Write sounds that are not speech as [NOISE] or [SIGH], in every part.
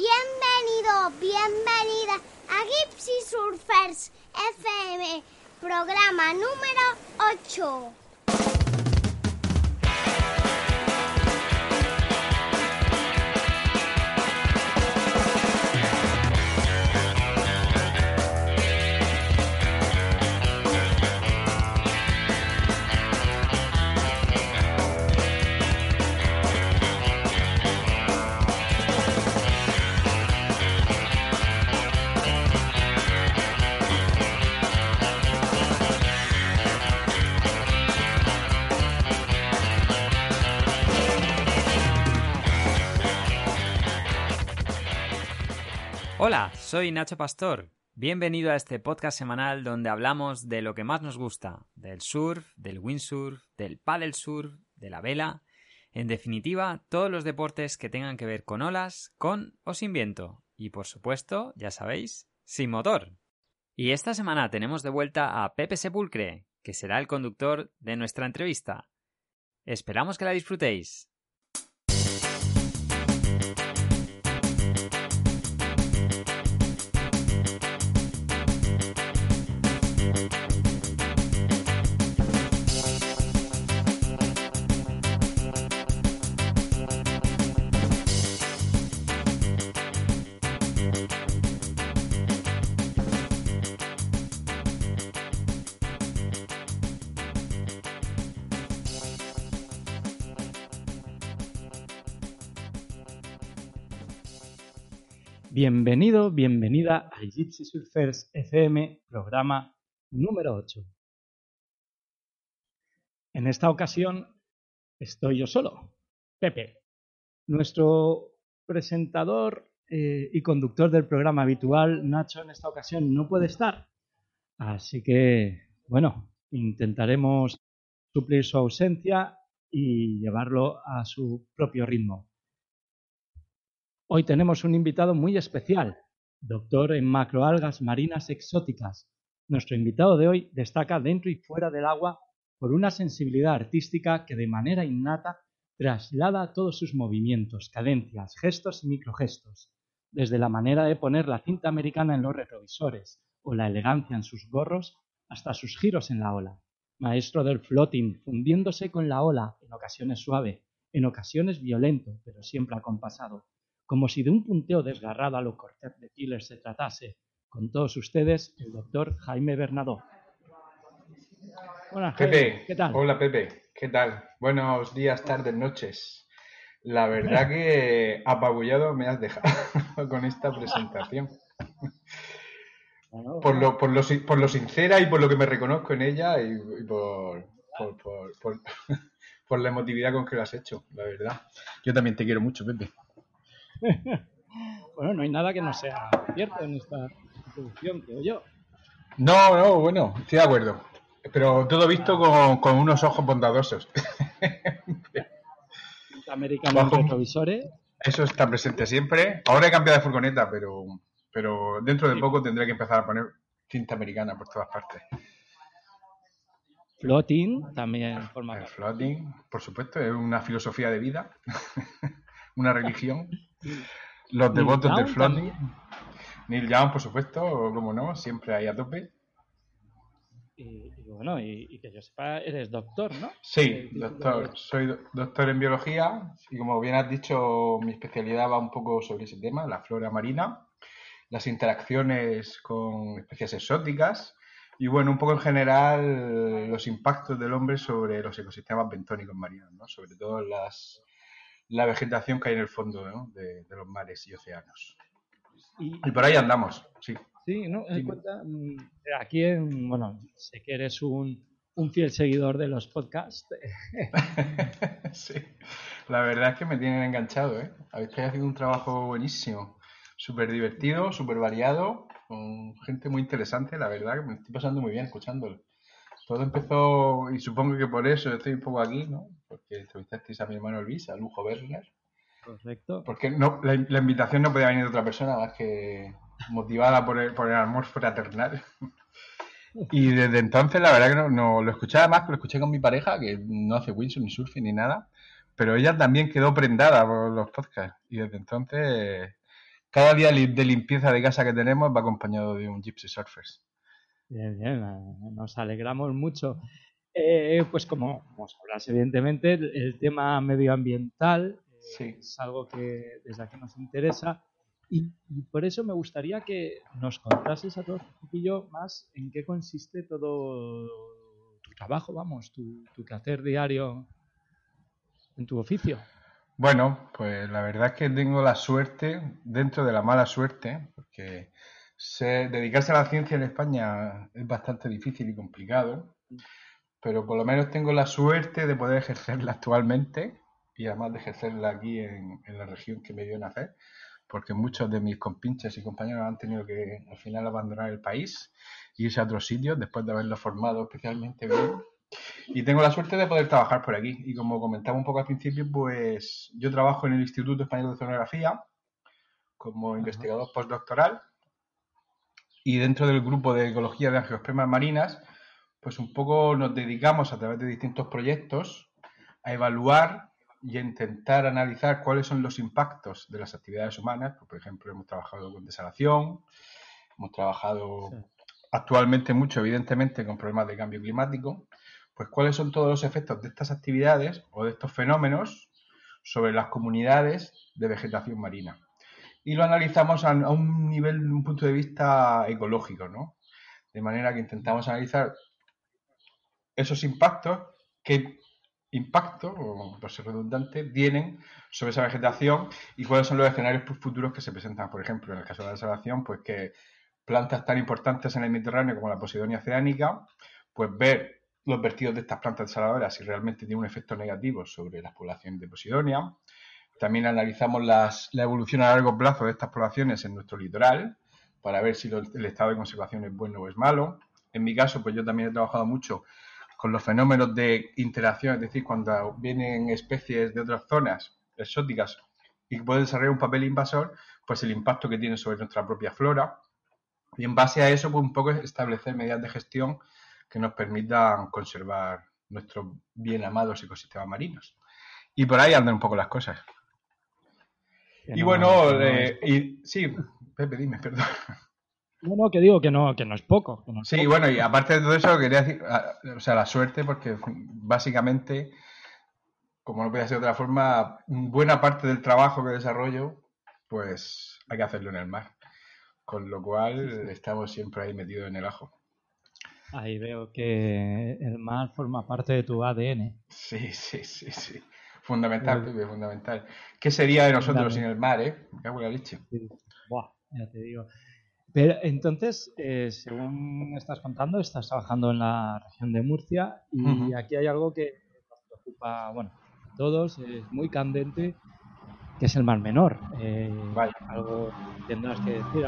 Bienvenido, bienvenida a Gypsy Surfers FM, programa número 8. Hola, soy Nacho Pastor. Bienvenido a este podcast semanal donde hablamos de lo que más nos gusta, del surf, del windsurf, del paddle surf, de la vela, en definitiva, todos los deportes que tengan que ver con olas, con o sin viento, y por supuesto, ya sabéis, sin motor. Y esta semana tenemos de vuelta a Pepe Sepulcre, que será el conductor de nuestra entrevista. Esperamos que la disfrutéis. Bienvenido, bienvenida a Gypsy Surfers FM, programa número 8. En esta ocasión estoy yo solo, Pepe. Nuestro presentador eh, y conductor del programa habitual, Nacho, en esta ocasión no puede estar. Así que, bueno, intentaremos suplir su ausencia y llevarlo a su propio ritmo. Hoy tenemos un invitado muy especial, doctor en macroalgas marinas exóticas. Nuestro invitado de hoy destaca dentro y fuera del agua por una sensibilidad artística que de manera innata traslada todos sus movimientos, cadencias, gestos y microgestos, desde la manera de poner la cinta americana en los retrovisores o la elegancia en sus gorros hasta sus giros en la ola. Maestro del floating, fundiéndose con la ola, en ocasiones suave, en ocasiones violento, pero siempre acompasado como si de un punteo desgarrado a lo cortez de Killer se tratase. Con todos ustedes, el doctor Jaime Bernadó. Hola, Pepe. ¿Qué tal? Hola, Pepe. ¿Qué tal? Buenos días, tardes, noches. La verdad que apabullado me has dejado [LAUGHS] con esta presentación. por, lo, por, lo, por, lo, sincera y por lo que me reconozco en ella y, por, [LAUGHS] por, la emotividad con que lo has hecho, la verdad. Yo también te quiero mucho, Pepe. [LAUGHS] bueno, no hay nada que no sea cierto en esta introducción, creo yo. No, no, bueno, estoy de acuerdo. Pero todo visto con, unos ojos bondadosos. [LAUGHS] Americanos retrovisores. Eso está presente siempre. Ahora he cambiado de furgoneta, pero, pero dentro de poco tendré que empezar a poner cinta americana por todas partes. Floating también forma El floating, por supuesto, es una filosofía de vida. [LAUGHS] una religión. Los devotos del floating. Neil Young, por supuesto, como no, siempre ahí a tope. Y, bueno, y, que yo sepa, eres doctor, ¿no? Sí, doctor. Soy doctor en biología y como bien has dicho, mi especialidad va un poco sobre ese tema, la flora marina, las interacciones con especies exóticas y bueno, un poco en general los impactos del hombre sobre los ecosistemas bentónicos marinos, ¿no? Sobre todo las, la vegetación que hay en el fondo de, los mares y océanos. Y, por ahí andamos, sí. Sí, ¿no? Mm, aquí, en, bueno, sé que eres un, un fiel seguidor de los podcasts. [LAUGHS] sí, la verdad es que me tienen enganchado, ¿eh? Estáis haciendo un trabajo buenísimo, súper divertido, súper variado, con gente muy interesante, la verdad que me estoy pasando muy bien escuchándolo. Todo empezó, y supongo que por eso estoy un poco aquí, ¿no? Porque entrevistasteis a mi hermano Luis, a Lujo Werner. Correcto. Porque no, la, la, invitación no podía venir de otra persona más que motivada por el, por el amor fraternal. [LAUGHS] Y desde entonces, la verdad que no, no, lo escuché además, lo escuché con mi pareja, que no hace windsurf ni surfing ni nada, pero ella también quedó prendada por los podcasts. Y desde entonces, cada día de limpieza de casa que tenemos va acompañado de un Gypsy Surfers. Bien, bien, nos alegramos mucho. Eh, pues como, como sabrás, evidentemente, el, el tema medioambiental eh, Sí. es algo que desde aquí nos interesa. Y, y por eso me gustaría que nos contases a todos un poquillo más en qué consiste todo tu trabajo, vamos, tu, tu quehacer diario en tu oficio. Bueno, pues la verdad es que tengo la suerte, dentro de la mala suerte, porque se- dedicarse a la ciencia en España es bastante difícil y complicado, pero por lo menos tengo la suerte de poder ejercerla actualmente y además de ejercerla aquí en, en la región que me dio nacer, porque muchos de mis compinches y compañeros han tenido que al final abandonar el país y irse a otros sitios después de haberlo formado especialmente bien. Y tengo la suerte de poder trabajar por aquí. Y como comentaba un poco al principio, pues yo trabajo en el Instituto Español de Oceanografía como investigador postdoctoral y dentro del grupo de ecología de angiospermas marinas, pues un poco nos dedicamos a través de distintos proyectos a evaluar y a intentar analizar cuáles son los impactos de las actividades humanas. Pues, por ejemplo, hemos trabajado con desalación, hemos trabajado Sí. actualmente mucho, evidentemente, con problemas de cambio climático. Pues cuáles son todos los efectos de estas actividades o de estos fenómenos sobre las comunidades de vegetación marina. Y lo analizamos a, un nivel, un punto de vista ecológico, ¿no? De manera que intentamos analizar esos impactos, qué impacto, por ser redundante, tienen sobre esa vegetación y cuáles son los escenarios futuros que se presentan. Por ejemplo, en el caso de la desalación, pues que plantas tan importantes en el Mediterráneo como la Posidonia oceánica, pues ver los vertidos de estas plantas desaladoras si realmente tiene un efecto negativo sobre las poblaciones de Posidonia. También analizamos las- la evolución a largo plazo de estas poblaciones en nuestro litoral para ver si el estado de conservación es bueno o es malo. En mi caso, pues yo también he trabajado mucho con los fenómenos de interacción, es decir, cuando vienen especies de otras zonas exóticas y pueden desarrollar un papel invasor, pues el impacto que tiene sobre nuestra propia flora. Y en base a eso, pues un poco establecer medidas de gestión que nos permitan conservar nuestros bien amados ecosistemas marinos. Y por ahí andan un poco las cosas. Y no- bueno, eh, y sí, Pepe, dime, perdón. no, no, que digo que no, que no es poco. que no es Sí, poco. bueno, y aparte de todo eso, quería decir, o sea, la suerte, porque básicamente, como no podía ser de otra forma, buena parte del trabajo que desarrollo, pues hay que hacerlo en el mar. Con lo cual, estamos siempre ahí metidos en el ajo. Ahí veo que el mar forma parte de tu ADN. Sí, sí, sí, sí. Fundamental, Pepe, fundamental. ¿Qué sería de nosotros sin el mar, eh? Me cago en la leche. Sí. Buah, ya te digo. Pero entonces, eh, según estás contando, estás trabajando en la región de Murcia y aquí hay algo que nos preocupa, bueno, a todos, es muy candente, que es el Mar Menor. Eh, Vaya. Algo tendrás que decir.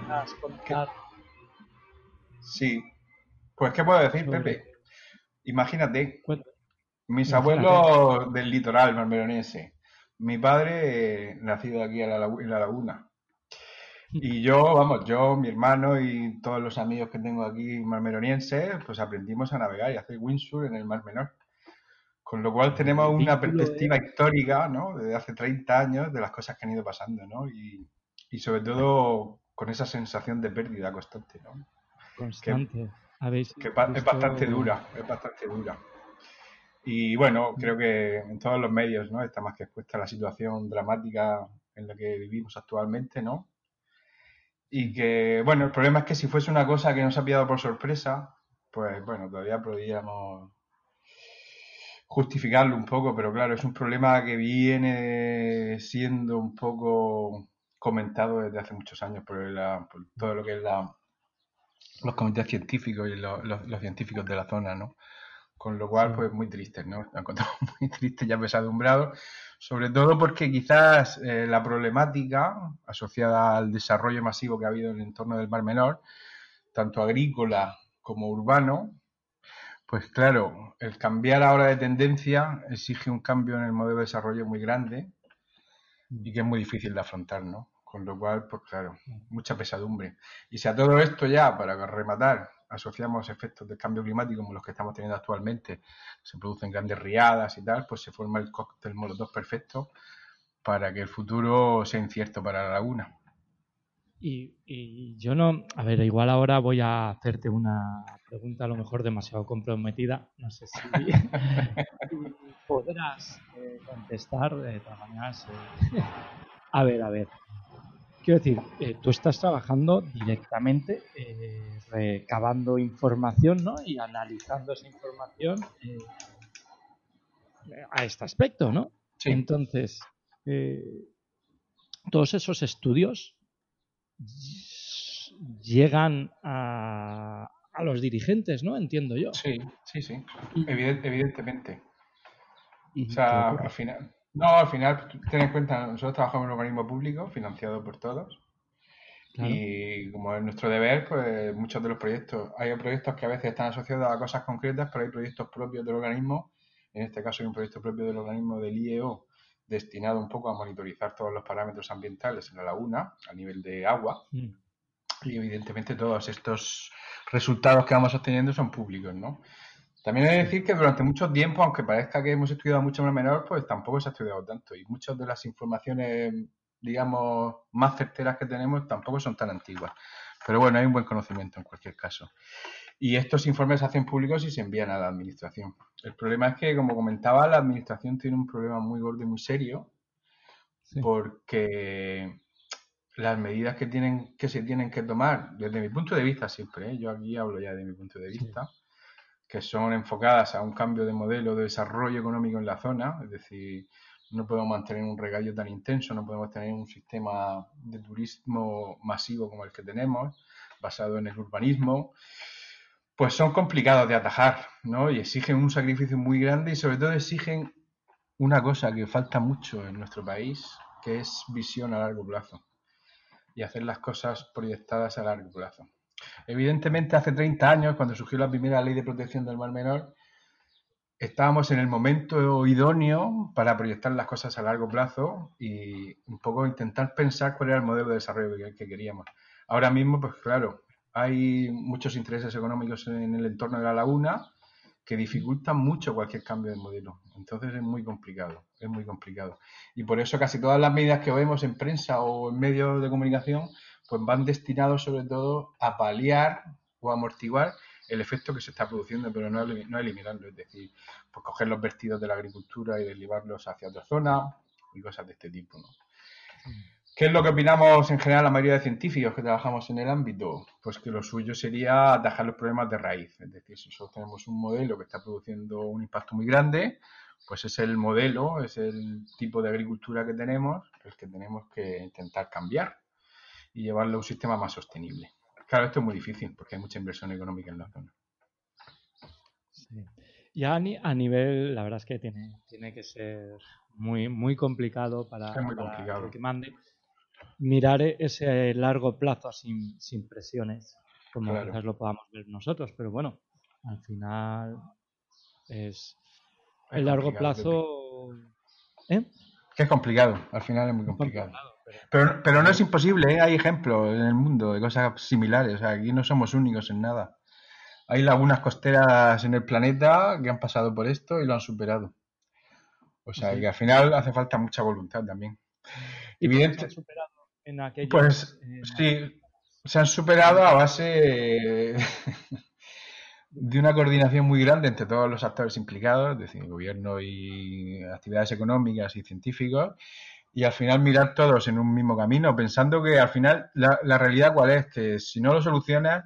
¿Podrás [LAUGHS] contar Sí. Pues, ¿qué puedo decir, sobre- Pepe? Imagínate. Mis Imagínate. abuelos del litoral marmeronense. Mi padre, eh, nacido aquí en la, en la laguna. Y yo, vamos, yo, mi hermano y todos los amigos que tengo aquí marmeronienses, pues aprendimos a navegar y a hacer windsurf en el Mar Menor. Con lo cual tenemos una perspectiva histórica, ¿no? Desde hace 30 años de las cosas que han ido pasando, ¿no? Y, y sobre todo con esa sensación de pérdida constante, ¿no? constante. Habéis que es bastante dura, es bastante dura. Y bueno, creo que en todos los medios, ¿no? Está más que expuesta la situación dramática en la que vivimos actualmente, ¿no? Y que, bueno, el problema es que si fuese una cosa que nos ha pillado por sorpresa, pues bueno, todavía podríamos justificarlo un poco, pero claro, es un problema que viene siendo un poco comentado desde hace muchos años por, la- por todo lo que es la, los comités científicos y los, los, científicos de la zona, ¿no? Con lo cual, pues muy triste, ¿no? Me encontrado [LAUGHS] muy triste, ya pesadumbrado, sobre todo porque quizás eh, la problemática asociada al desarrollo masivo que ha habido en el entorno del Mar Menor, tanto agrícola como urbano, pues claro, el cambiar ahora de tendencia exige un cambio en el modelo de desarrollo muy grande y que es muy difícil de afrontar, ¿no? Con lo cual, pues claro, mucha pesadumbre. Y si a todo esto ya, para rematar, asociamos efectos del cambio climático como los que estamos teniendo actualmente, se producen grandes riadas y tal, pues se forma el cóctel molotov perfecto para que el futuro sea incierto para la laguna. Y, yo no, a ver, igual ahora voy a hacerte una pregunta a lo mejor demasiado comprometida, no sé si [LAUGHS] podrás eh, contestar de todas maneras. Eh. a ver, a ver, quiero decir, eh, tú estás trabajando directamente, recabando información ¿no? y analizando esa información a este aspecto, ¿no? Sí. Entonces, todos esos estudios llegan a, a los dirigentes, ¿no? Entiendo yo. Sí, sí, sí, evidentemente. o sea, al final, no, al final, ten en cuenta, nosotros trabajamos en un organismo público financiado por todos. Y como es nuestro deber, pues muchos de los proyectos, hay proyectos que a veces están asociados a cosas concretas, pero hay proyectos propios del organismo. En este caso hay un proyecto propio del organismo del IEO destinado un poco a monitorizar todos los parámetros ambientales en la laguna a nivel de agua. Mm. Y evidentemente todos estos resultados que vamos obteniendo son públicos, ¿no? También hay que decir que durante mucho tiempo, aunque parezca que hemos estudiado mucho más menor, pues tampoco se ha estudiado tanto. Y muchas de las informaciones, digamos, más certeras que tenemos tampoco son tan antiguas. Pero bueno, hay un buen conocimiento en cualquier caso. Y estos informes se hacen públicos y se envían a la administración. El problema es que, como comentaba, la administración tiene un problema muy gordo y muy serio, porque las medidas que tienen que se tienen que tomar, desde mi punto de vista siempre, ¿eh? yo aquí hablo ya de mi punto de vista, que son enfocadas a un cambio de modelo de desarrollo económico en la zona, es decir, no podemos mantener un regadío tan intenso, no podemos tener un sistema de turismo masivo como el que tenemos, basado en el urbanismo pues son complicados de atajar, ¿no? Y exigen un sacrificio muy grande y sobre todo exigen una cosa que falta mucho en nuestro país, que es visión a largo plazo y hacer las cosas proyectadas a largo plazo. Evidentemente, hace 30 años, cuando surgió la primera ley de protección del mar menor, estábamos en el momento idóneo para proyectar las cosas a largo plazo y un poco intentar pensar cuál era el modelo de desarrollo que queríamos. Ahora mismo, pues claro, hay muchos intereses económicos en el entorno de la laguna que dificultan mucho cualquier cambio de modelo. Entonces es muy complicado, es muy complicado. Y por eso casi todas las medidas que vemos en prensa o en medios de comunicación, pues van destinados sobre todo a paliar o amortiguar el efecto que se está produciendo, pero no, no eliminarlo. Es decir, pues coger los vertidos de la agricultura y derivarlos hacia otra zona y cosas de este tipo. ¿no? ¿Qué es lo que opinamos en general la mayoría de científicos que trabajamos en el ámbito? Pues que lo suyo sería atajar los problemas de raíz. Es decir, si nosotros tenemos un modelo que está produciendo un impacto muy grande, pues es el modelo, es el tipo de agricultura que tenemos, el que tenemos que intentar cambiar y llevarlo a un sistema más sostenible. Claro, esto es muy difícil porque hay mucha inversión económica en la zona. Ya a nivel, la verdad es que tiene, tiene que ser muy, muy complicado para, para que mande mirar e-, ese largo plazo sin, sin presiones, como quizás lo podamos ver nosotros, pero bueno, al final es el largo plazo. ¿Eh? Que es complicado, al final es muy complicado. Pero... Pero, no es imposible, ¿eh? hay ejemplos en el mundo de cosas similares, aquí no somos únicos en nada. Hay lagunas costeras en el planeta que han pasado por esto y lo han superado. O sea, que al final hace falta mucha voluntad también. Evidente, pues sí, se han superado a base [LAUGHS] de una coordinación muy grande entre todos los actores implicados, es decir, gobierno y actividades económicas y científicos, y al final mirar todos en un mismo camino, pensando que al final la, la realidad cuál es, que si no lo solucionas,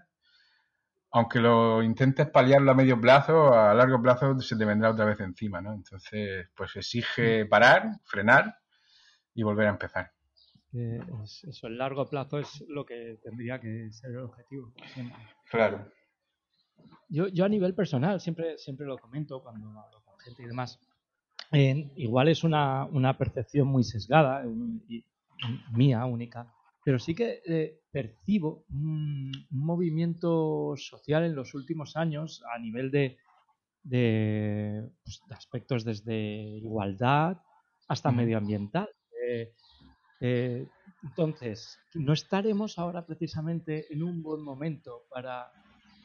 aunque lo intentes paliarlo a medio plazo, a largo plazo se te vendrá otra vez encima, ¿no? Entonces, pues exige parar, frenar y volver a empezar. eso, el largo plazo es lo que tendría que ser el objetivo. siempre. Claro. Yo, yo a nivel personal, siempre, siempre lo comento cuando hablo con gente y demás, en- igual es una, una percepción muy sesgada, y- mía, única, pero sí que eh, percibo un, un movimiento social en los últimos años a nivel de, de, pues, de aspectos desde igualdad hasta medioambiental. Eh, eh, entonces, no estaremos ahora precisamente en un buen momento para,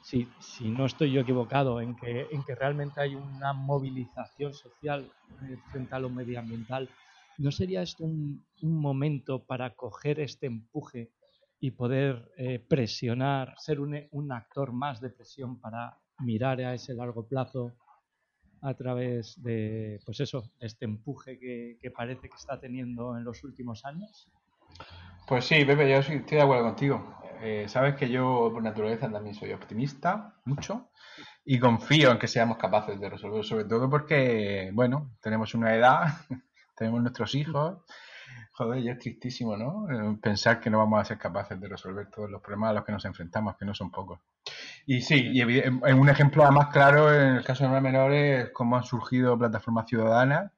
si, si no estoy yo equivocado, en que, en que realmente hay una movilización social eh, frente a lo medioambiental, ¿no sería esto un, un momento para coger este empuje y poder eh, presionar, ser un, un actor más de presión para mirar a ese largo plazo a través de, pues eso, este empuje que, que parece que está teniendo en los últimos años? Pues sí, Pepe, yo estoy de acuerdo contigo. Eh, sabes que yo por naturaleza también soy optimista, mucho, y confío en que seamos capaces de resolverlo, sobre todo porque, bueno, tenemos una edad, [LAUGHS] tenemos nuestros hijos. Joder, ya es tristísimo, ¿no? Eh, Pensar que no vamos a ser capaces de resolver todos los problemas a los que nos enfrentamos, que no son pocos. Y sí, y en un ejemplo más claro en el caso de los menores, cómo han surgido plataformas ciudadanas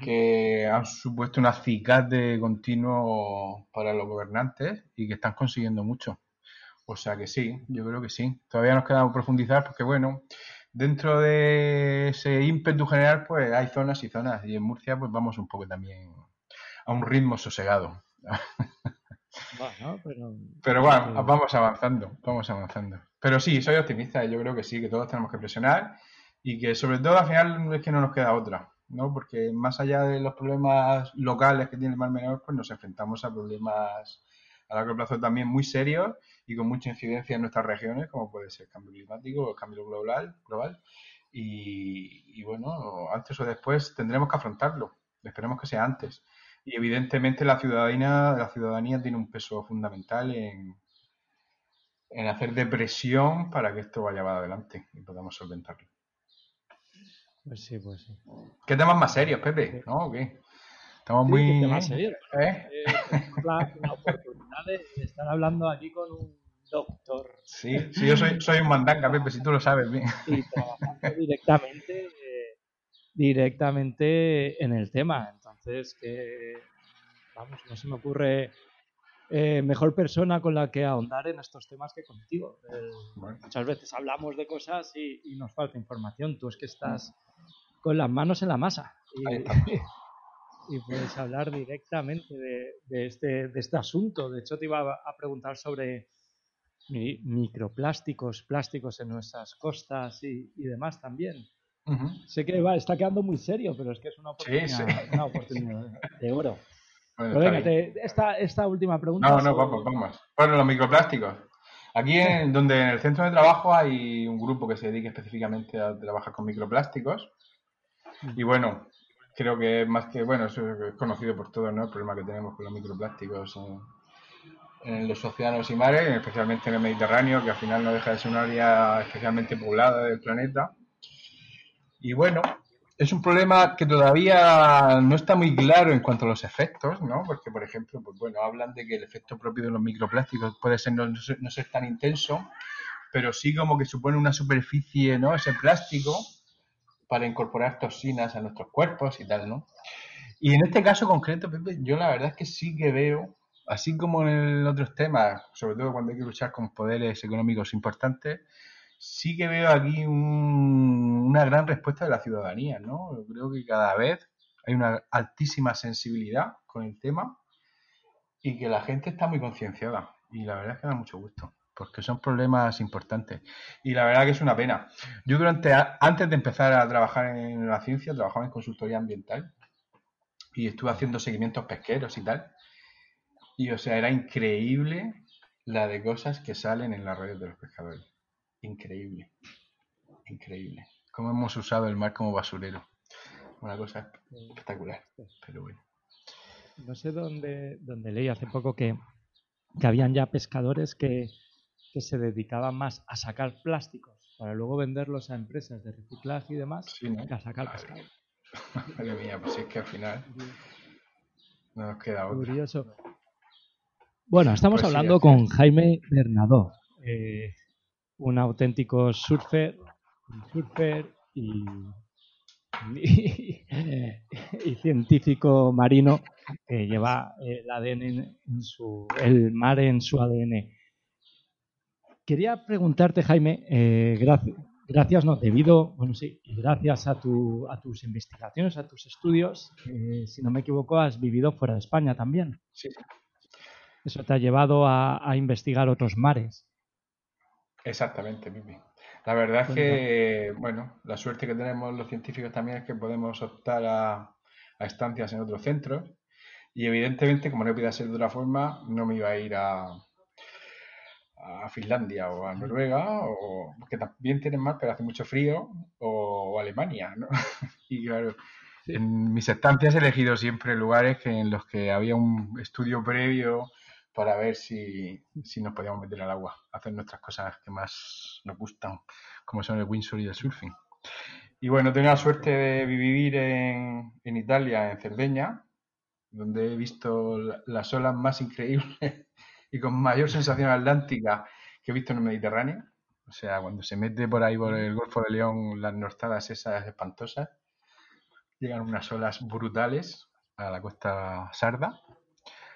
que han supuesto un acicate continuo para los gobernantes y que están consiguiendo mucho. O sea que sí, yo creo que sí. Todavía nos queda profundizar porque, bueno, dentro de ese ímpetu general, pues hay zonas y zonas. Y en Murcia, pues vamos un poco también a un ritmo sosegado. [LAUGHS] Bueno, pero... Pero bueno, vamos avanzando, vamos avanzando. Pero sí, soy optimista y yo creo que sí, que todos tenemos que presionar y que sobre todo al final es que no nos queda otra, ¿no? Porque más allá de los problemas locales que tiene el Mar Menor, pues nos enfrentamos a problemas a largo plazo también muy serios y con mucha incidencia en nuestras regiones, como puede ser el cambio climático o el cambio global, global. Y, y bueno, antes o después tendremos que afrontarlo. Esperemos que sea antes. Y evidentemente la ciudadanía, la ciudadanía tiene un peso fundamental en, en hacer de presión para que esto vaya adelante y podamos solventarlo. Pues sí, pues sí. ¿Qué temas más serios, Pepe? ¿No? ¿O qué? Estamos muy... Sí, que tema serio. ¿Eh? Eh, la, la oportunidad de estar hablando aquí con un doctor Sí, sí, yo soy, soy un mandanga, Pepe, si tú lo sabes bien. y trabajando directamente, eh, directamente en el tema. Entonces, que, vamos, no se me ocurre eh, mejor persona con la que ahondar en estos temas que contigo. Eh, Bueno, muchas veces hablamos de cosas y, y nos falta información. Tú es que estás con las manos en la masa. [LAUGHS] Y, puedes hablar directamente de, de este, de este asunto. De hecho, te iba a, preguntar sobre mi- microplásticos, plásticos en nuestras costas y, y demás también. Sé que va, está quedando muy serio, pero es que es una Sí, oportunidad, sí. una oportunidad de oro. [LAUGHS] Bueno, Pero está venga, bien. te- esta, esta última pregunta. No, no, sobre- vamos, vamos. Bueno, los microplásticos. Aquí, en, donde en el centro de trabajo hay un grupo que se dedica específicamente a trabajar con microplásticos. Y bueno, creo que más que, bueno, eso es conocido por todos, ¿no? El problema que tenemos con los microplásticos en, en los océanos y mares, especialmente en el Mediterráneo, que al final no deja de ser un área especialmente poblada del planeta. Y bueno, es un problema que todavía no está muy claro en cuanto a los efectos, ¿no? Porque, por ejemplo, pues bueno, hablan de que el efecto propio de los microplásticos puede ser no, no ser, no ser tan intenso, pero sí como que supone una superficie, ¿no? Ese plástico para incorporar toxinas a nuestros cuerpos y tal, ¿no? Y en este caso concreto, Pepe, yo la verdad es que sí que veo, así como en otros temas, sobre todo cuando hay que luchar con poderes económicos importantes, sí que veo aquí un- una gran respuesta de la ciudadanía, ¿no? Creo que cada vez hay una altísima sensibilidad con el tema y que la gente está muy concienciada. Y la verdad es que da mucho gusto, porque son problemas importantes. Y la verdad que es una pena. Yo durante, antes de empezar a trabajar en la ciencia, trabajaba en consultoría ambiental y estuve haciendo seguimientos pesqueros y tal. Y o sea, era increíble la de cosas que salen en las redes de los pescadores. Increíble. Increíble. Cómo hemos usado el mar como basurero. Una cosa espectacular. Pero bueno. No sé dónde, dónde leí hace poco que, que habían ya pescadores que, que se dedicaban más a sacar plásticos para luego venderlos a empresas de reciclaje y demás Sí, ¿no? que a sacar pescado. [LAUGHS] Madre mía, pues es que al final. No nos queda otra. Curioso. Bueno, estamos Pues hablando con. Jaime Bernadó, eh, un auténtico surfer, surfer y, y, [LAUGHS] y científico marino que lleva el ADN en, en su, el mar en su ADN. Quería preguntarte, Jaime, eh, gracias, gracias, no, debido, bueno, sí, gracias a, tu, a tus investigaciones, a tus estudios, eh, si no me equivoco, has vivido fuera de España también. Sí. Eso te ha llevado a, a investigar otros mares. Exactamente, Pipi. La verdad es que, bueno, la suerte que tenemos los científicos también es que podemos optar a, a estancias en otros centros. Y evidentemente, como no podía ser de otra forma, no me iba a ir a, a Finlandia o a Noruega, o que también tienen mar, pero hace mucho frío, o, o Alemania, ¿no? [LAUGHS] Y claro, en mis estancias he elegido siempre lugares que, en los que había un estudio previo para ver si, si nos podíamos meter al agua, hacer nuestras cosas que más nos gustan, como son el windsurf y el surfing. Y bueno, tengo la suerte de vivir en, en Italia, en Cerdeña, donde he visto la- las olas más increíbles y con mayor sensación atlántica que he visto en el Mediterráneo. O sea, cuando se mete por ahí por el Golfo de León las nortadas esas espantosas, llegan unas olas brutales a la costa sarda,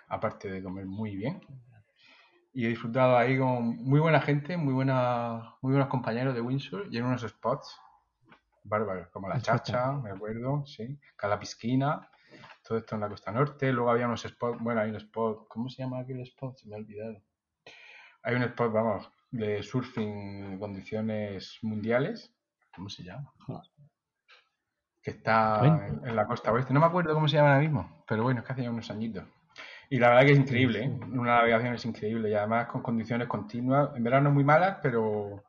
aparte de comer muy bien. Y he disfrutado ahí con muy buena gente, muy, buena, muy buenos compañeros de Windsor y en unos spots bárbaros, como la Chacha, me acuerdo, sí, Calapisquina, todo esto en la costa norte. Luego había unos spots, bueno, hay un spot, ¿cómo se llama aquel spot? Se me ha olvidado. Hay un spot, vamos, de surfing en condiciones mundiales. ¿Cómo se llama? Que está en la costa oeste. No me acuerdo cómo se llama ahora mismo, pero bueno, es que hace ya unos añitos. Y la verdad que es increíble, ¿eh? Una navegación es increíble y además con condiciones continuas. En verano muy malas, pero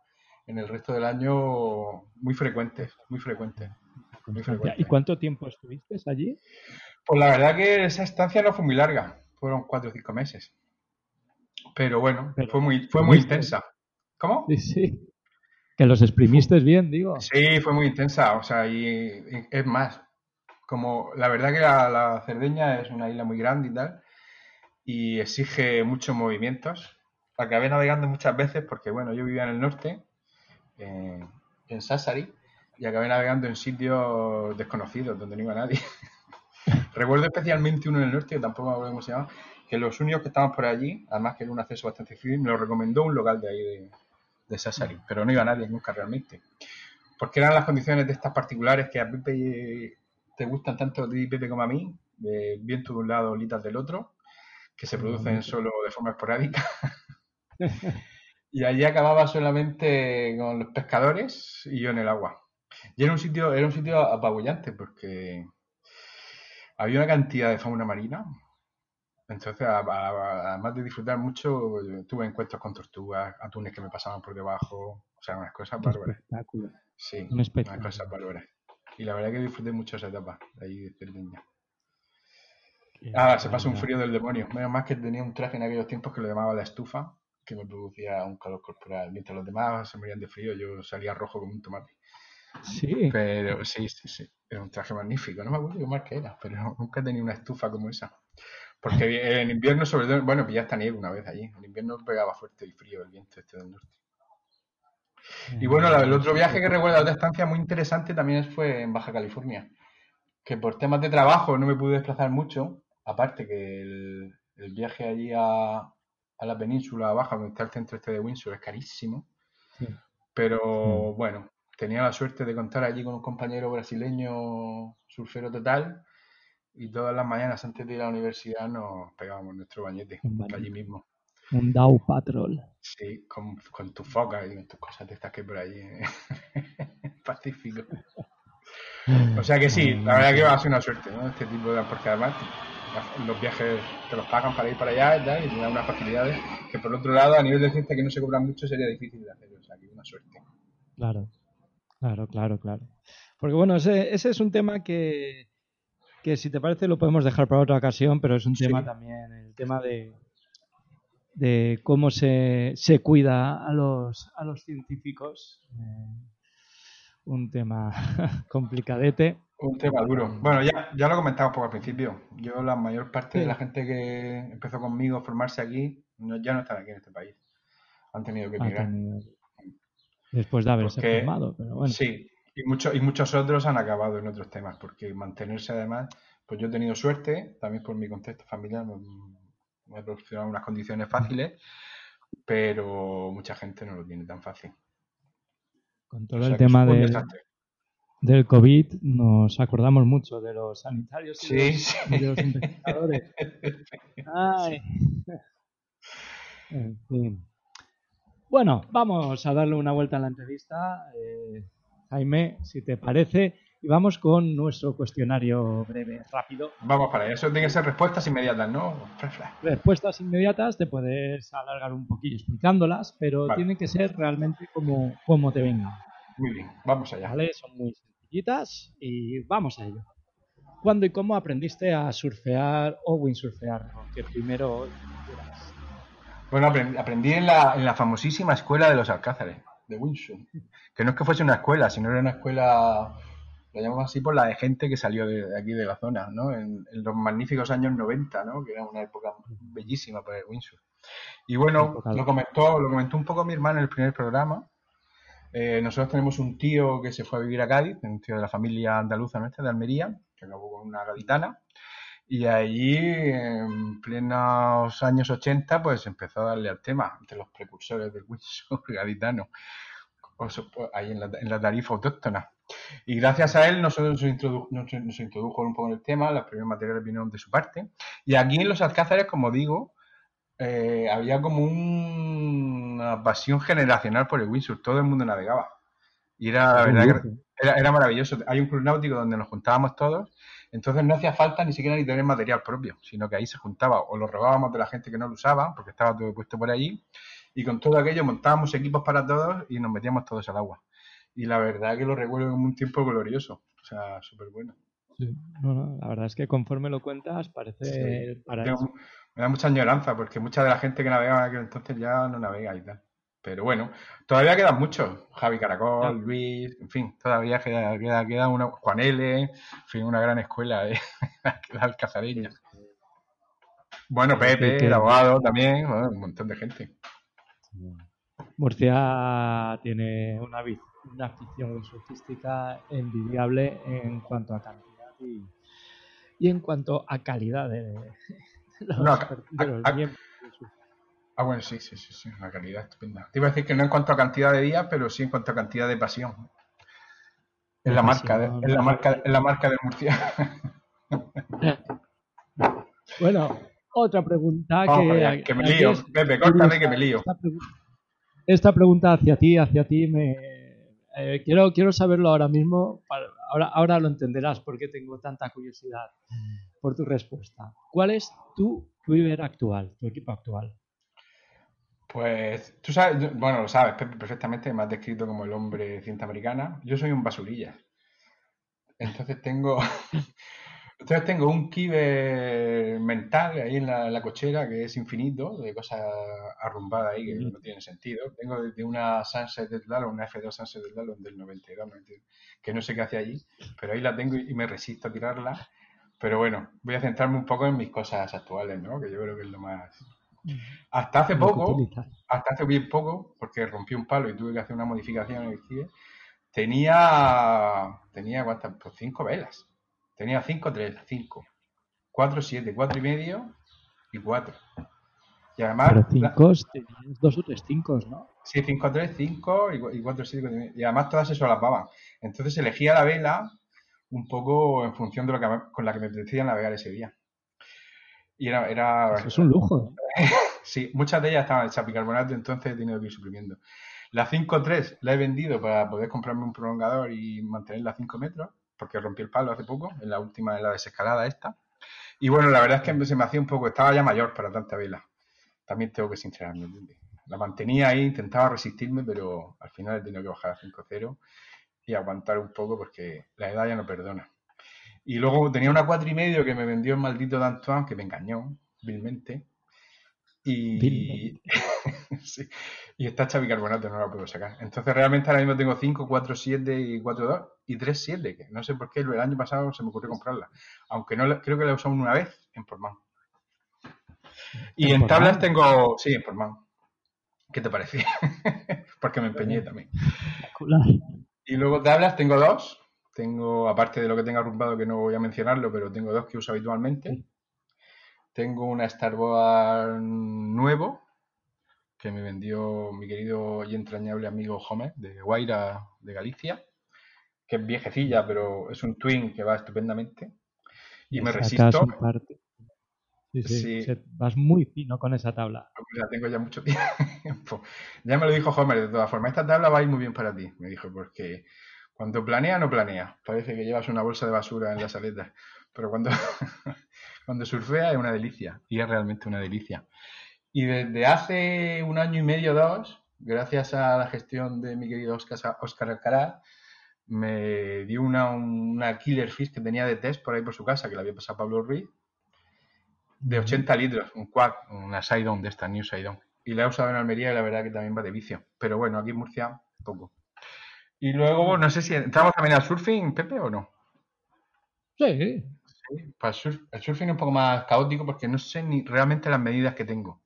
en el resto del año muy frecuentes, muy frecuentes. Muy frecuentes. ¿Y cuánto tiempo estuviste allí? Pues la verdad que esa estancia no fue muy larga, fueron cuatro o cinco meses. Pero bueno, Pero fue muy, fue muy intensa. ¿Cómo? Sí, sí. Que los exprimiste bien, digo. Sí, fue muy intensa. O sea, y, y es más, como la verdad que la, la Cerdeña es una isla muy grande y tal, y exige muchos movimientos. Acabé navegando muchas veces porque, bueno, yo vivía en el norte, en, en Sassari, y acabé navegando en sitios desconocidos donde no iba nadie. [LAUGHS] Recuerdo especialmente uno en el norte, que tampoco me acuerdo cómo se llama, que los únicos que estaban por allí, además que era un acceso bastante fácil, me lo recomendó un local de ahí de, de Sassari, pero no iba nadie nunca realmente. Porque eran las condiciones de estas particulares que a Pepe te gustan tanto a ti, Pepe, como a mí, de viento de un lado, olitas del otro, que se producen solo de forma esporádica. [LAUGHS] y allí acababa solamente con los pescadores y yo en el agua. Y era un sitio, era un sitio apabullante porque había una cantidad de fauna marina. Entonces, a- a- además de disfrutar mucho, tuve encuentros con tortugas, atunes que me pasaban por debajo, o sea, unas cosas bárbaras. Sí, Un unas cosas bárbaras. Y la verdad que disfruté mucho esa etapa de ahí de Cerdeña. Ah, se pasa un frío del demonio. Menos más que tenía un traje en aquellos tiempos que lo llamaba la estufa, que me producía un calor corporal. Mientras los demás se morían de frío, yo salía rojo como un tomate. Sí. Pero sí, sí, sí. Era un traje magnífico. No me acuerdo qué marca era, pero nunca he tenido una estufa como esa. Porque en invierno, sobre todo, bueno, pillé hasta nieve una vez allí. En invierno pegaba fuerte el frío, el viento este del norte. Y bueno, el otro viaje que recuerdo de otra estancia muy interesante también fue en Baja California. Que por temas de trabajo no me pude desplazar mucho. Aparte que el, el viaje allí a, a la península baja, donde está el centro este de Windsor, es carísimo. Sí. Pero bueno, tenía la suerte de contar allí con un compañero brasileño surfero total. Y todas las mañanas antes de ir a la universidad nos pegábamos nuestro bañete allí mismo. Un Dow Patrol. Sí, con, con tus focas y con tus cosas de estas que hay por allí. ¿eh? [LAUGHS] Pacífico. O sea que sí, la verdad que va a ser una suerte, ¿no? Este tipo de... Porque además los viajes te los pagan para ir para allá y tal, y tienes unas facilidades que por otro lado, a nivel de ciencia que no se cobran mucho, sería difícil de hacer. O sea, que una suerte. Claro, claro, claro, claro. Porque bueno, ese, ese es un tema que, que si te parece lo podemos dejar para otra ocasión, pero es un Sí. tema también, el tema de, de cómo se, se cuida a los, a los científicos. eh, un tema [LAUGHS] complicadete. Un tema duro. Bueno, ya, ya lo comentaba un poco al principio. Yo, la mayor parte de la gente que empezó conmigo a formarse aquí, no- ya no están aquí en este país. Han tenido que emigrar. Después de haberse Porque- formado, pero bueno. Sí, y, mucho- y muchos otros han acabado en otros temas, porque mantenerse además, pues yo he tenido suerte, también por mi contexto familiar, me, me he proporcionado unas condiciones fáciles, pero mucha gente no lo tiene tan fácil. Con todo O sea el tema del, del COVID nos acordamos mucho de los sanitarios y Sí, de sí. de los investigadores. [LAUGHS] Ay. En fin. Bueno, vamos a darle una vuelta a la entrevista, eh, Jaime, si te parece, y vamos con nuestro cuestionario breve, rápido. Vamos para allá. Eso tiene que ser respuestas inmediatas, ¿no? Respuestas inmediatas, te puedes alargar un poquillo explicándolas, pero Vale. tienen que ser realmente como, como te vengan. Muy bien, vamos allá. ¿Vale? Son muy sencillitas y vamos a ello. ¿Cuándo y cómo aprendiste a surfear o windsurfear? Que primero. Bueno, aprendí, en, la, en la famosísima escuela de los Alcázares, de Windsor. Que no es que fuese una escuela, sino era una escuela, lo llamamos así por la de gente que salió de, de aquí de la zona, ¿no? En, en los magníficos años 90, ¿no? Que era una época bellísima para el Windsor. Y bueno, lo comentó, lo comentó un poco mi hermano en el primer programa. Eh, nosotros tenemos un tío que se fue a vivir a Cádiz, un tío de la familia andaluza nuestra, de Almería, que acabó con una gaditana. Y allí, en plenos años 80, pues empezó a darle al tema, entre los precursores del Windsor [LAUGHS] gaditano, pues, ahí en la, en la tarifa autóctona. Y gracias a él nosotros nos, introdu- nos, nos introdujo un poco en el tema, los primeros materiales vinieron de su parte. Y aquí en los Alcázares, como digo, eh, había como un- una pasión generacional por el Windsor, todo el mundo navegaba. Y era, la verdad, que. Era, era maravilloso. Hay un club náutico donde nos juntábamos todos, entonces no hacía falta ni siquiera ni tener material propio, sino que ahí se juntaba o lo robábamos de la gente que no lo usaba, porque estaba todo puesto por allí, y con todo aquello montábamos equipos para todos y nos metíamos todos al agua. Y la verdad que lo recuerdo como un tiempo glorioso, o sea, súper bueno. Sí, no, no, la verdad es que conforme lo cuentas parece Sí. el paraíso. Me da mucha añoranza porque mucha de la gente que navegaba en aquel entonces ya no navega y tal. Pero bueno, todavía quedan muchos. Javi Caracol. Luis, en fin, todavía queda, queda, queda una, Juan L, en fin, una gran escuela de [LAUGHS] la alcazareña. Bueno, Pepe, el abogado también, bueno, un montón de gente. Murcia tiene una, una afición surfística envidiable en cuanto a cantidad y, y en cuanto a calidad de, [LAUGHS] de los, No, a- de los. Ah, bueno, sí, sí, sí, sí, una calidad estupenda. Te iba a decir que no en cuanto a cantidad de días, pero sí en cuanto a cantidad de pasión. Es la marca, de- es la marca, es la marca de Murcia. [LAUGHS] Bueno, otra pregunta que, para allá, que me lío. es Pepe, córtame que me lío. Esta, pregu- esta pregunta hacia ti, hacia ti, me eh, quiero, quiero saberlo ahora mismo. para- ahora, ahora lo entenderás porque tengo tanta curiosidad por tu respuesta. ¿Cuál es tu Quiver actual, tu equipo actual? Pues tú sabes, bueno, lo sabes perfectamente, me has descrito como el hombre cinta americana. Yo soy un basurilla. Entonces tengo, [LAUGHS] entonces tengo un kibe mental ahí en la, en la cochera que es infinito, de cosas arrumbadas ahí que no tienen sentido. Tengo desde una Sunset del Slalom, una F2 Sunset del Slalom del 92, 92, que no sé qué hace allí, pero ahí la tengo y me resisto a tirarla. Pero bueno, voy a centrarme un poco en mis cosas actuales, ¿no? Que yo creo que es lo más... Hasta hace poco, hasta hace bien poco, porque rompí un palo y tuve que hacer una modificación en el Kibe, tenía, tenía ¿cuántas? Pues cinco velas. Tenía cinco, tres, cinco, cuatro, siete, cuatro y medio y cuatro. Y además, Pero la- cinco, tenías dos o tres cinco, ¿no? sí, cinco, tres, cinco y, cu- y cuatro, siete, cuatro y además todas se solapaban. Entonces elegía la vela un poco en función de lo que con la que me apetecía navegar ese día. Y era, era Eso es un lujo. Sí, muchas de ellas estaban hechas bicarbonato, entonces he tenido que ir suprimiendo. La 5.3 la he vendido para poder comprarme un prolongador y mantenerla a 5 metros, porque rompí el palo hace poco, en la última, en la desescalada esta. Y bueno, la verdad es que se me hacía un poco, estaba ya mayor para tanta vela. También tengo que sincerarme. ¿entiendes? La mantenía ahí, intentaba resistirme, pero al final he tenido que bajar a 5.0 y aguantar un poco porque la edad ya no perdona. Y luego tenía una cuatro y medio que me vendió el maldito D'Antoine, que me engañó vilmente. Y, [LAUGHS] sí. y está hecha bicarbonato, no la puedo sacar. Entonces realmente ahora mismo tengo 5, 4, 7 y 4, 2 y 3, 7, que no sé por qué el año pasado se me ocurrió comprarla. Aunque no creo que la he usado una vez en Portman. Y ¿En en tablas tengo, sí, en Portman. ¿Qué te parece? [LAUGHS] Porque me empeñé también. Y luego tablas tengo dos. Tengo, aparte de lo que tengo arrumbado, que no voy a mencionarlo, pero tengo dos que uso habitualmente. Tengo una Starboard nuevo, que me vendió mi querido y entrañable amigo Homer, de Guaira, de Galicia, que es viejecilla, pero es un twin que va estupendamente. Y me resisto, parte. Sí, sí, Sí. vas muy fino con esa tabla. porque la tengo ya mucho [LAUGHS] tiempo. Ya me lo dijo Homer, de todas formas, esta tabla va a ir muy bien para ti, me dijo, porque cuando planea, no planea. Parece que llevas una bolsa de basura en las aletas, pero cuando, [LAUGHS] cuando surfea es una delicia, y es realmente una delicia. Y desde hace un año y medio, dos, gracias a la gestión de mi querido Oscar, Oscar Alcaraz, me dio una, una killer fish que tenía de test por ahí por su casa, que le había pasado a Pablo Ruiz, de 80 litros, un quad, una Sidon de esta, New Sidon. Y la he usado en Almería y la verdad que también va de vicio. Pero bueno, aquí en Murcia, poco. Y luego, no sé si entramos también al surfing, Pepe, o no. Sí, Sí, para el, surf- el surfing es un poco más caótico porque no sé ni realmente las medidas que tengo.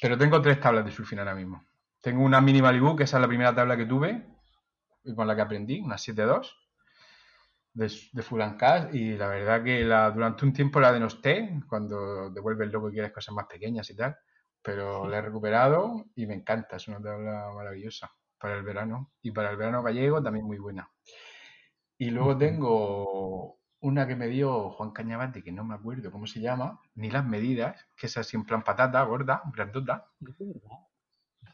Pero tengo tres tablas de surfing ahora mismo. Tengo una mini Malibu, que esa es la primera tabla que tuve y con la que aprendí, una 7.2 de, de full and y la verdad que la, durante un tiempo la denosté cuando devuelves loco y quieres cosas más pequeñas y tal, pero la he recuperado y me encanta, es una tabla maravillosa para el verano y para el verano gallego también muy buena. Y luego tengo una que me dio Juan Cañabate, que no me acuerdo cómo se llama, ni las medidas, que es así en plan patata, gorda, grandota,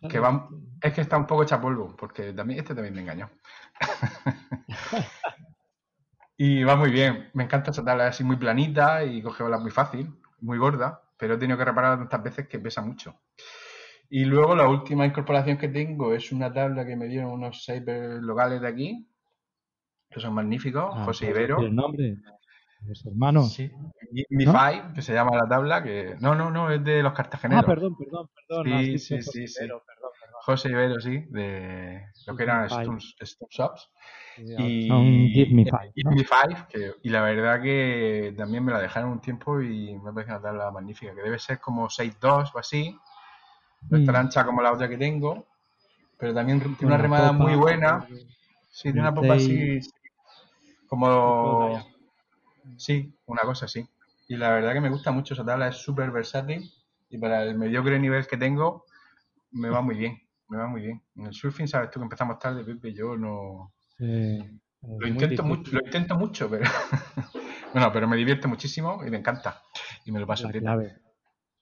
que va, es que está un poco hecha polvo, porque también, este también me engañó. [LAUGHS] [LAUGHS] y va muy bien, me encanta esa tabla, así muy planita y coge olas muy fácil, muy gorda, pero he tenido que repararla tantas veces que pesa mucho. Y luego la última incorporación que tengo es una tabla que me dieron unos sabers locales de aquí, que son magníficos, Ah, José ¿puedes Ibero. El nombre de su hermano. Sí, Mi ¿No? Five, que se llama la tabla, que no, no, no, es de los cartageneros. Ah, perdón, perdón, perdón. Sí, has dicho sí, José sí, sí. Ibero, perdón, perdón. José Ibero, sí, de lo que eran Five. Stone, Stone Shops. Sí, Y, Son Give Me Five, Give ¿no? Me Five, que- y la verdad que también me la dejaron un tiempo y me parece una tabla magnífica, que debe ser como 6.2 o así, no es tan Mm. ancha como la otra que tengo, pero también tiene una remada popa, muy buena, sí, tiene una popa así, sí, como... Sí, una cosa así. Y la verdad que me gusta mucho esa tabla, es súper versátil y para el mediocre nivel que tengo me va muy bien, me va muy bien. En el surfing, sabes tú que empezamos tarde, Pepe, yo no... Sí, Lo intento, mucho, lo intento mucho, pero... [LAUGHS] bueno, pero me divierte muchísimo y me encanta. Y me lo paso clave.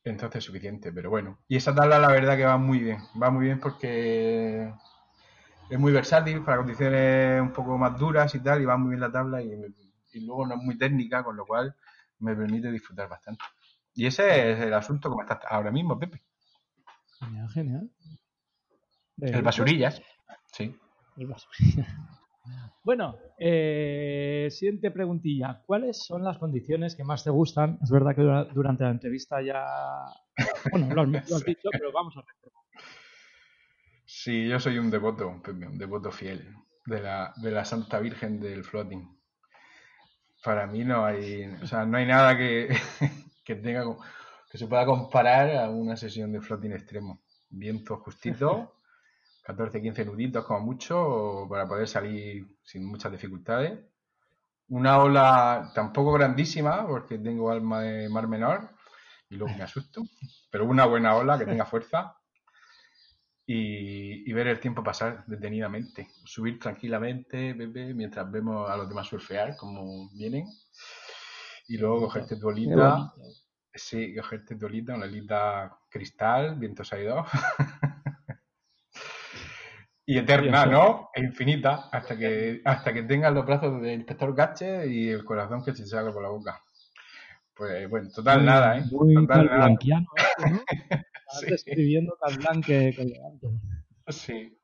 Entonces es suficiente, pero bueno. Y esa tabla la verdad que va muy bien. Va muy bien porque es muy versátil para condiciones un poco más duras y tal, y va muy bien la tabla y, y luego no es muy técnica, con lo cual me permite disfrutar bastante. Y ese es el asunto como está ahora mismo, Pepe. Genial, genial. El basurillas. Sí. El basurilla. [LAUGHS] Bueno, eh, siguiente preguntilla. ¿Cuáles son las condiciones que más te gustan? Es verdad que dura- durante la entrevista ya... Bueno, lo has, [LAUGHS] dicho, pero vamos a recordar. Sí, yo soy un devoto, un devoto fiel de la, de la Santa Virgen del floating. Para mí no hay, o sea, no hay nada que, [LAUGHS] que tenga que se pueda comparar a una sesión de floating extremo. Viento justito, 14-15 nuditos como mucho para poder salir sin muchas dificultades. Una ola tampoco grandísima porque tengo alma de mar menor y luego me asusto, pero una buena ola que tenga fuerza y, y ver el tiempo pasar detenidamente. Subir tranquilamente, Pepe, mientras vemos a los demás surfear como vienen. Y luego cogerte tu olita. Sí, cogerte tu olita, una olita cristal, viento saído. [LAUGHS] y eterna. ¿no? E infinita, hasta que, hasta que tengas los brazos del inspector Gache y el corazón que se salga por la boca. Pues bueno, total Muy- nada, ¿eh? Muy Total nada. [LAUGHS] Estás Sí. describiendo calblanque colgante. Sí,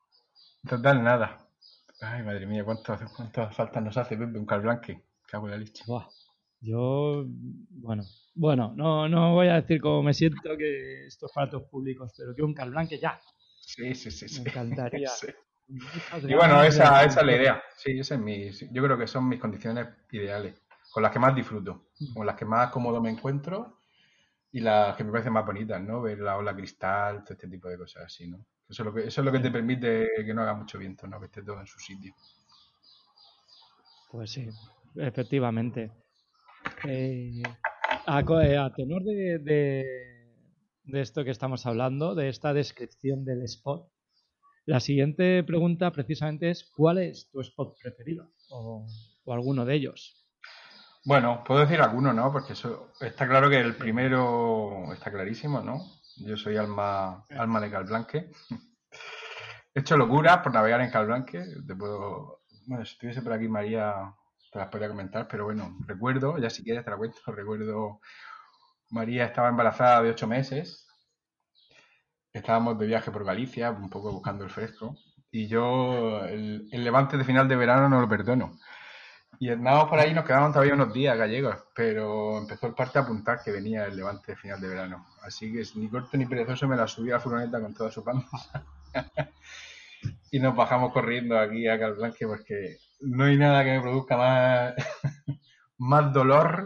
total nada. Ay, madre mía, cuántas cuántas faltas nos hace Pepe un calblanque. Cago en la leche. Buah. Yo, bueno, Bueno, no, no voy a decir cómo me siento, que esto es para todos públicos, pero que un calblanque ya. Sí, sí, sí. sí. Me encantaría. [LAUGHS] Sí. Y bueno, esa, esa es la idea. Sí, esa es mi, yo creo que son mis condiciones ideales, con las que más disfruto, con las que más cómodo me encuentro y las que me parecen más bonitas, ¿no? Ver la ola cristal, todo este tipo de cosas así, ¿no? Eso es lo que, eso es lo que te permite que no haga mucho viento, ¿no? Que esté todo en su sitio. Pues sí, efectivamente. Eh, eh, a tenor de, de- de esto que estamos hablando, de esta descripción del spot, la siguiente pregunta precisamente es ¿cuál es tu spot preferido? O, o alguno de ellos. Bueno, puedo decir alguno, ¿no? Porque está claro que el primero está clarísimo, ¿no? Yo soy alma, alma de Calblanque. He hecho locuras por navegar en Calblanque. Te puedo... Bueno, si estuviese por aquí María, te las podría comentar, pero bueno, recuerdo, ya si quieres te la cuento, [LAUGHS] recuerdo María estaba embarazada de ocho meses. Estábamos de viaje por Galicia, un poco buscando el fresco. Y yo el, el levante de final de verano no lo perdono. Y andábamos por ahí nos quedaban todavía unos días gallegos, pero empezó el parte a apuntar que venía el levante de final de verano. Así que ni corto ni perezoso me la subí a la furgoneta con toda su panza. [LAUGHS] y nos bajamos corriendo aquí a Calblanque porque no hay nada que me produzca más, [LAUGHS] más dolor,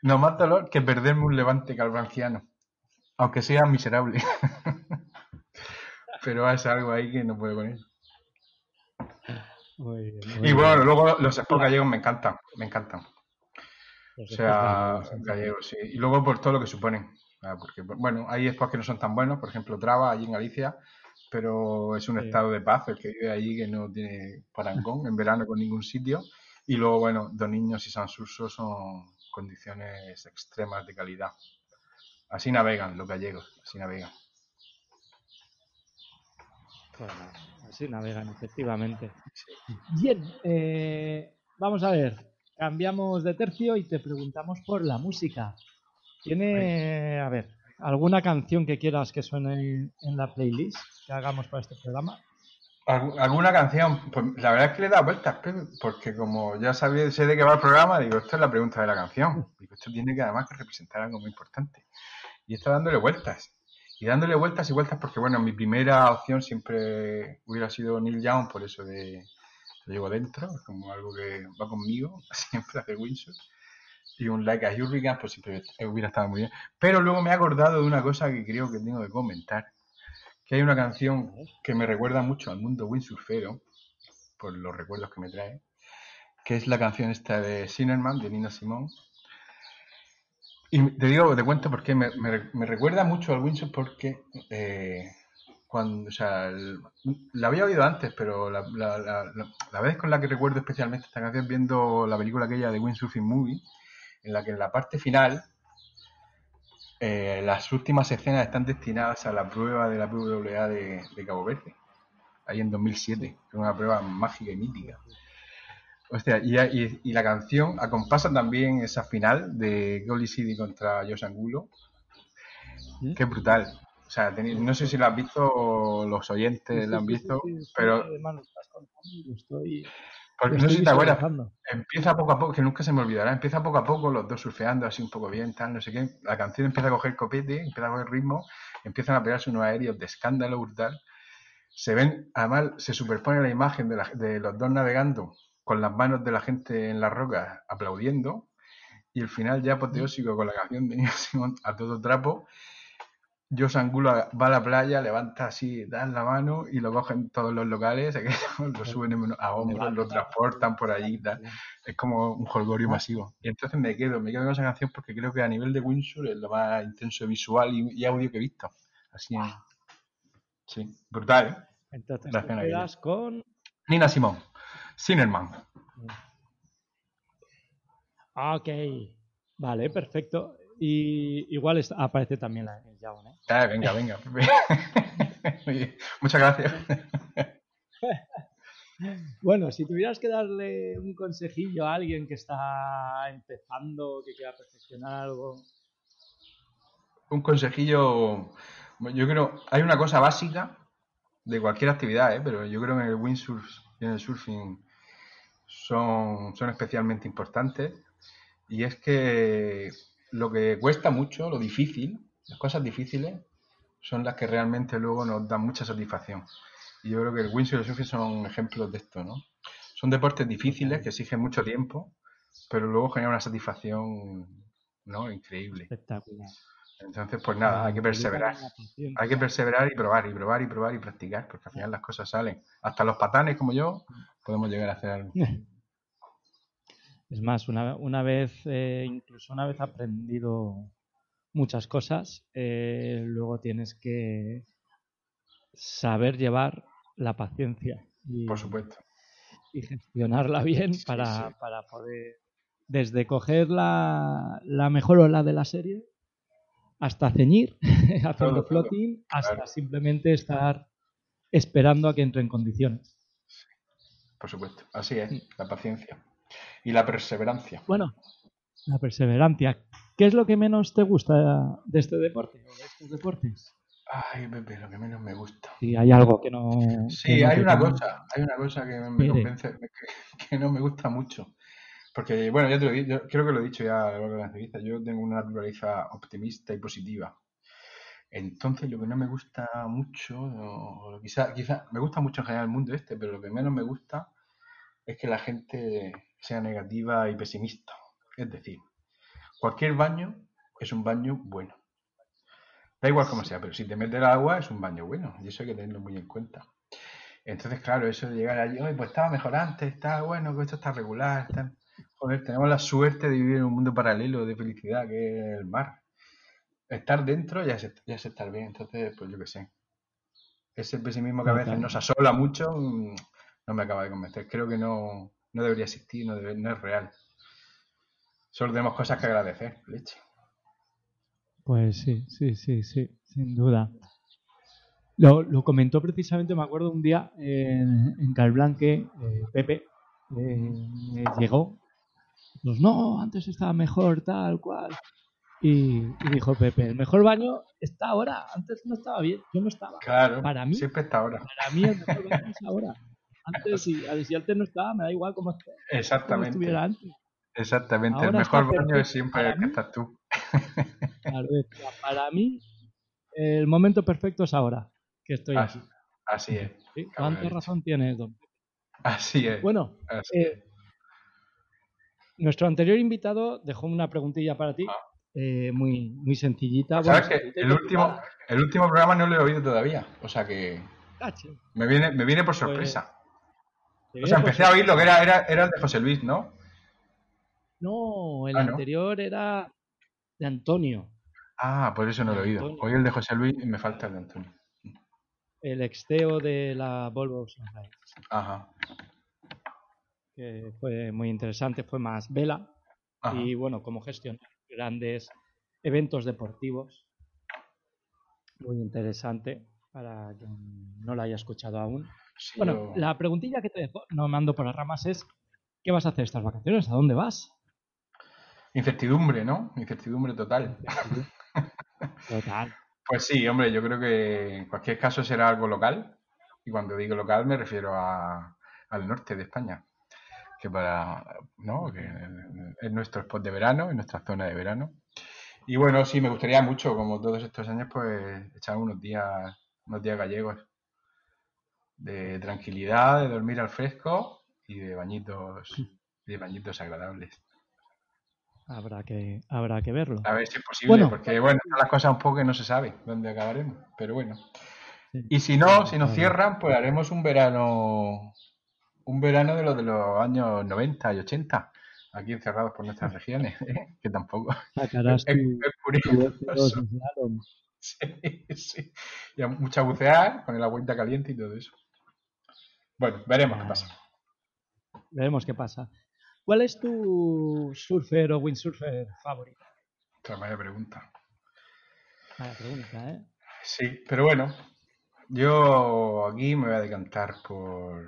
no más dolor que perderme un levante calblanciano, aunque sea miserable. [LAUGHS] pero es algo ahí que no puedo él. Muy bien, muy Y bien. bueno, luego los spots gallegos me encantan, me encantan. Los O sea, gallegos, sí. Y luego por todo lo que suponen. Ah, Porque, bueno, hay spots que no son tan buenos, por ejemplo, Traba, allí en Galicia, pero es un Sí. estado de paz el que vive allí que no tiene parangón en verano con ningún sitio. Y luego, bueno, Dos Niños y San Surso son condiciones extremas de calidad. Así navegan los gallegos, así navegan. Bueno, así navegan, efectivamente. Bien, eh, vamos a ver. Cambiamos de tercio y te preguntamos por la música. ¿Tiene, a ver, alguna canción que quieras que suene en la playlist que hagamos para este programa? ¿Algu- ¿Alguna canción? Pues la verdad es que le he dado vueltas, porque como ya sabía, sé de qué va el programa, digo, esto es la pregunta de la canción. Digo, esto tiene que además que representar algo muy importante. Y está dándole vueltas. Y dándole vueltas y vueltas porque, bueno, mi primera opción siempre hubiera sido Neil Young, por eso de lo llevo dentro, como algo que va conmigo, [LAUGHS] siempre hace Windsor. Y un Like a Hurricane, pues siempre hubiera estado muy bien. Pero luego me he acordado de una cosa que creo que tengo que comentar. Que hay una canción que me recuerda mucho al mundo windsurfero, por los recuerdos que me trae, que es la canción esta de Sinnerman, de Nina Simone. Y te digo, te cuento porque me, me- me recuerda mucho al windsurf porque eh, cuando, o sea, la había oído antes, pero la, la- la- la- vez con la que recuerdo especialmente esta canción viendo la película aquella de Windsurfing Movie, en la que en la parte final eh, las últimas escenas están destinadas a la prueba de la PWA de, de Cabo Verde, ahí en 2007, que es una prueba mágica y mítica. Hostia, y, y- y la canción acompasa también esa final de Golly City contra Josh Angulo. ¿Mm? Qué brutal. O sea, no sé si lo has visto o los oyentes lo han Sí, sí, visto, sí, sí, sí, pero estoy, porque no sé si te acuerdas, empieza poco a poco, que nunca se me olvidará, empieza poco a poco, los dos surfeando así un poco bien, tal, no sé qué. La canción empieza a coger copete, empieza a coger ritmo, empiezan a pegarse unos aéreos de escándalo brutal. Se ven, además, se superpone la imagen de, la- de los dos navegando con las manos de la gente en las rocas aplaudiendo y el final ya apoteósico con la canción de Nina Simone a todo trapo. Josh Angulo va a la playa, levanta así, dan la mano y lo cogen todos los locales, [LAUGHS] lo suben en- a hombros, lo transportan por allí, tal. Es como un jolgorio masivo. Y entonces me quedo, me quedo con esa canción porque creo que a nivel de Windsor es lo más intenso visual y, y audio que he visto. Así en- Sí, brutal, ¿eh? Entonces te quedas con... Nina Simón, Sinnerman. Ah, Ok, vale, perfecto. Y igual es- aparece también la el ¿eh? Eh, venga, venga. [LAUGHS] Muchas gracias. [LAUGHS] Bueno, si tuvieras que darle un consejillo a alguien que está empezando, que quiera perfeccionar algo, Un consejillo, yo creo, hay una cosa básica de cualquier actividad, ¿eh? pero yo creo que en el windsurf y en el surfing son, son especialmente importantes y es que lo que cuesta mucho, lo difícil, las cosas difíciles, son las que realmente luego nos dan mucha satisfacción. Y yo creo que el windsurf y el surf son ejemplos de esto, ¿no? Son deportes difíciles que exigen mucho tiempo, pero luego generan una satisfacción, ¿no? Increíble. Espectacular. Entonces, pues nada, hay que perseverar. Hay que perseverar y probar, y probar, y probar, y practicar, porque al final las cosas salen. Hasta los patanes como yo podemos llegar a hacer algo. [LAUGHS] Es más, una, una vez, eh, incluso una vez aprendido muchas cosas, eh, luego tienes que saber llevar la paciencia y, Por supuesto. y gestionarla bien Sí, para, sí. para poder, desde coger la, la mejor ola de la serie hasta ceñir, [LAUGHS] haciendo floating, hasta simplemente estar esperando a que entre en condiciones. Por supuesto. Así es, la paciencia. Y la perseverancia. Bueno, la perseverancia. ¿Qué es lo que menos te gusta de este deporte o de estos deportes? Ay, Pepe, lo que menos me gusta. Si hay algo que no. Sí, que no hay una cosa, hay una cosa que me convence, que, [LAUGHS] que no me gusta mucho. Porque, bueno, ya te lo yo creo que lo he dicho ya a lo largo de la entrevista, yo tengo una naturaleza optimista y positiva. Entonces, lo que no me gusta mucho, o quizá, quizá, me gusta mucho en general el mundo este, pero lo que menos me gusta es que la gente sea negativa y pesimista. Es decir, cualquier baño es un baño bueno. Da igual como sea, pero si te metes el agua es un baño bueno, y eso hay que tenerlo muy en cuenta. Entonces, claro, eso de llegar allí, "Oye, pues estaba mejor antes, está bueno, esto está regular, está-". Joder, tenemos la suerte de vivir en un mundo paralelo de felicidad que es el mar. Estar dentro ya es, ya es estar bien, entonces, pues yo qué sé. Ese pesimismo que a veces nos asola mucho, mm, no me acaba de convencer. Creo que no, no debería existir, no, debe- no es real. Solo tenemos cosas que agradecer, leche. Pues sí, sí, sí, sí, sin duda. Lo, lo comentó precisamente, me acuerdo un día en, en Calblanque, eh, Pepe eh, llegó, pues no, antes estaba mejor, tal cual. Y, y dijo Pepe, el mejor baño está ahora, antes no estaba bien, yo no estaba. Claro, Para mí- siempre está ahora. Para mí el mejor baño es ahora. Antes, si, si antes no estaba, me da igual cómo, esté, cómo Exactamente. estuviera antes. Exactamente, el mejor baño es siempre el que estás tú. Claro, para mí, el momento perfecto es ahora, que estoy Así, aquí. así es, ¿Cuánta razón tienes, don? así es. Bueno, así eh, nuestro anterior invitado dejó una preguntilla para ti, Ah. eh, muy, muy sencillita. ¿Sabes bueno, que el último, el último programa no lo he oído todavía? O sea que me viene, me viene por Pues, sorpresa. O sea, empecé a oírlo, que era, era, era el de José Luis, ¿no? No, el Ah, ¿no? anterior era de Antonio, Ah, por eso no lo he oído. Hoy el de José Luis y me falta el de Antonio. el exteo de la Volvo Ajá. Que fue muy interesante, fue más vela. ajá. y bueno, cómo gestionar grandes eventos deportivos. Muy interesante para quien no lo haya escuchado aún. Sí, Bueno, yo- la preguntilla que te no me ando por las ramas, es ¿qué vas a hacer estas vacaciones? ¿A dónde vas? Incertidumbre, ¿no? Incertidumbre total. [LAUGHS] Total. Pues sí, hombre, yo creo que en cualquier caso será algo local. Y cuando digo local me refiero a- al norte de España. Que para, ¿no? Que es nuestro spot de verano, es nuestra zona de verano. Y bueno, sí, me gustaría mucho, como todos estos años, pues echar unos días, unos días gallegos de tranquilidad, de dormir al fresco y de bañitos, [LAUGHS] de bañitos agradables. Habrá que, habrá que verlo. A ver si es posible, Bueno. porque bueno, están las cosas un poco que no se sabe dónde acabaremos, pero bueno. Y si no, si nos cierran, pues haremos un verano, un verano de los de los años 90 y 80, aquí encerrados por nuestras [LAUGHS] regiones, ¿eh? que tampoco [LAUGHS] Sacarás es, tu, es tu curioso. F2 slalom. Sí, sí. Y a mucha bucear con el agüita caliente y todo eso. Bueno, veremos qué pasa. Veremos qué pasa. ¿Cuál es tu surfer o windsurfer favorito? Otra vaya pregunta. Mala pregunta, ¿eh? Sí, pero bueno, yo aquí me voy a decantar por.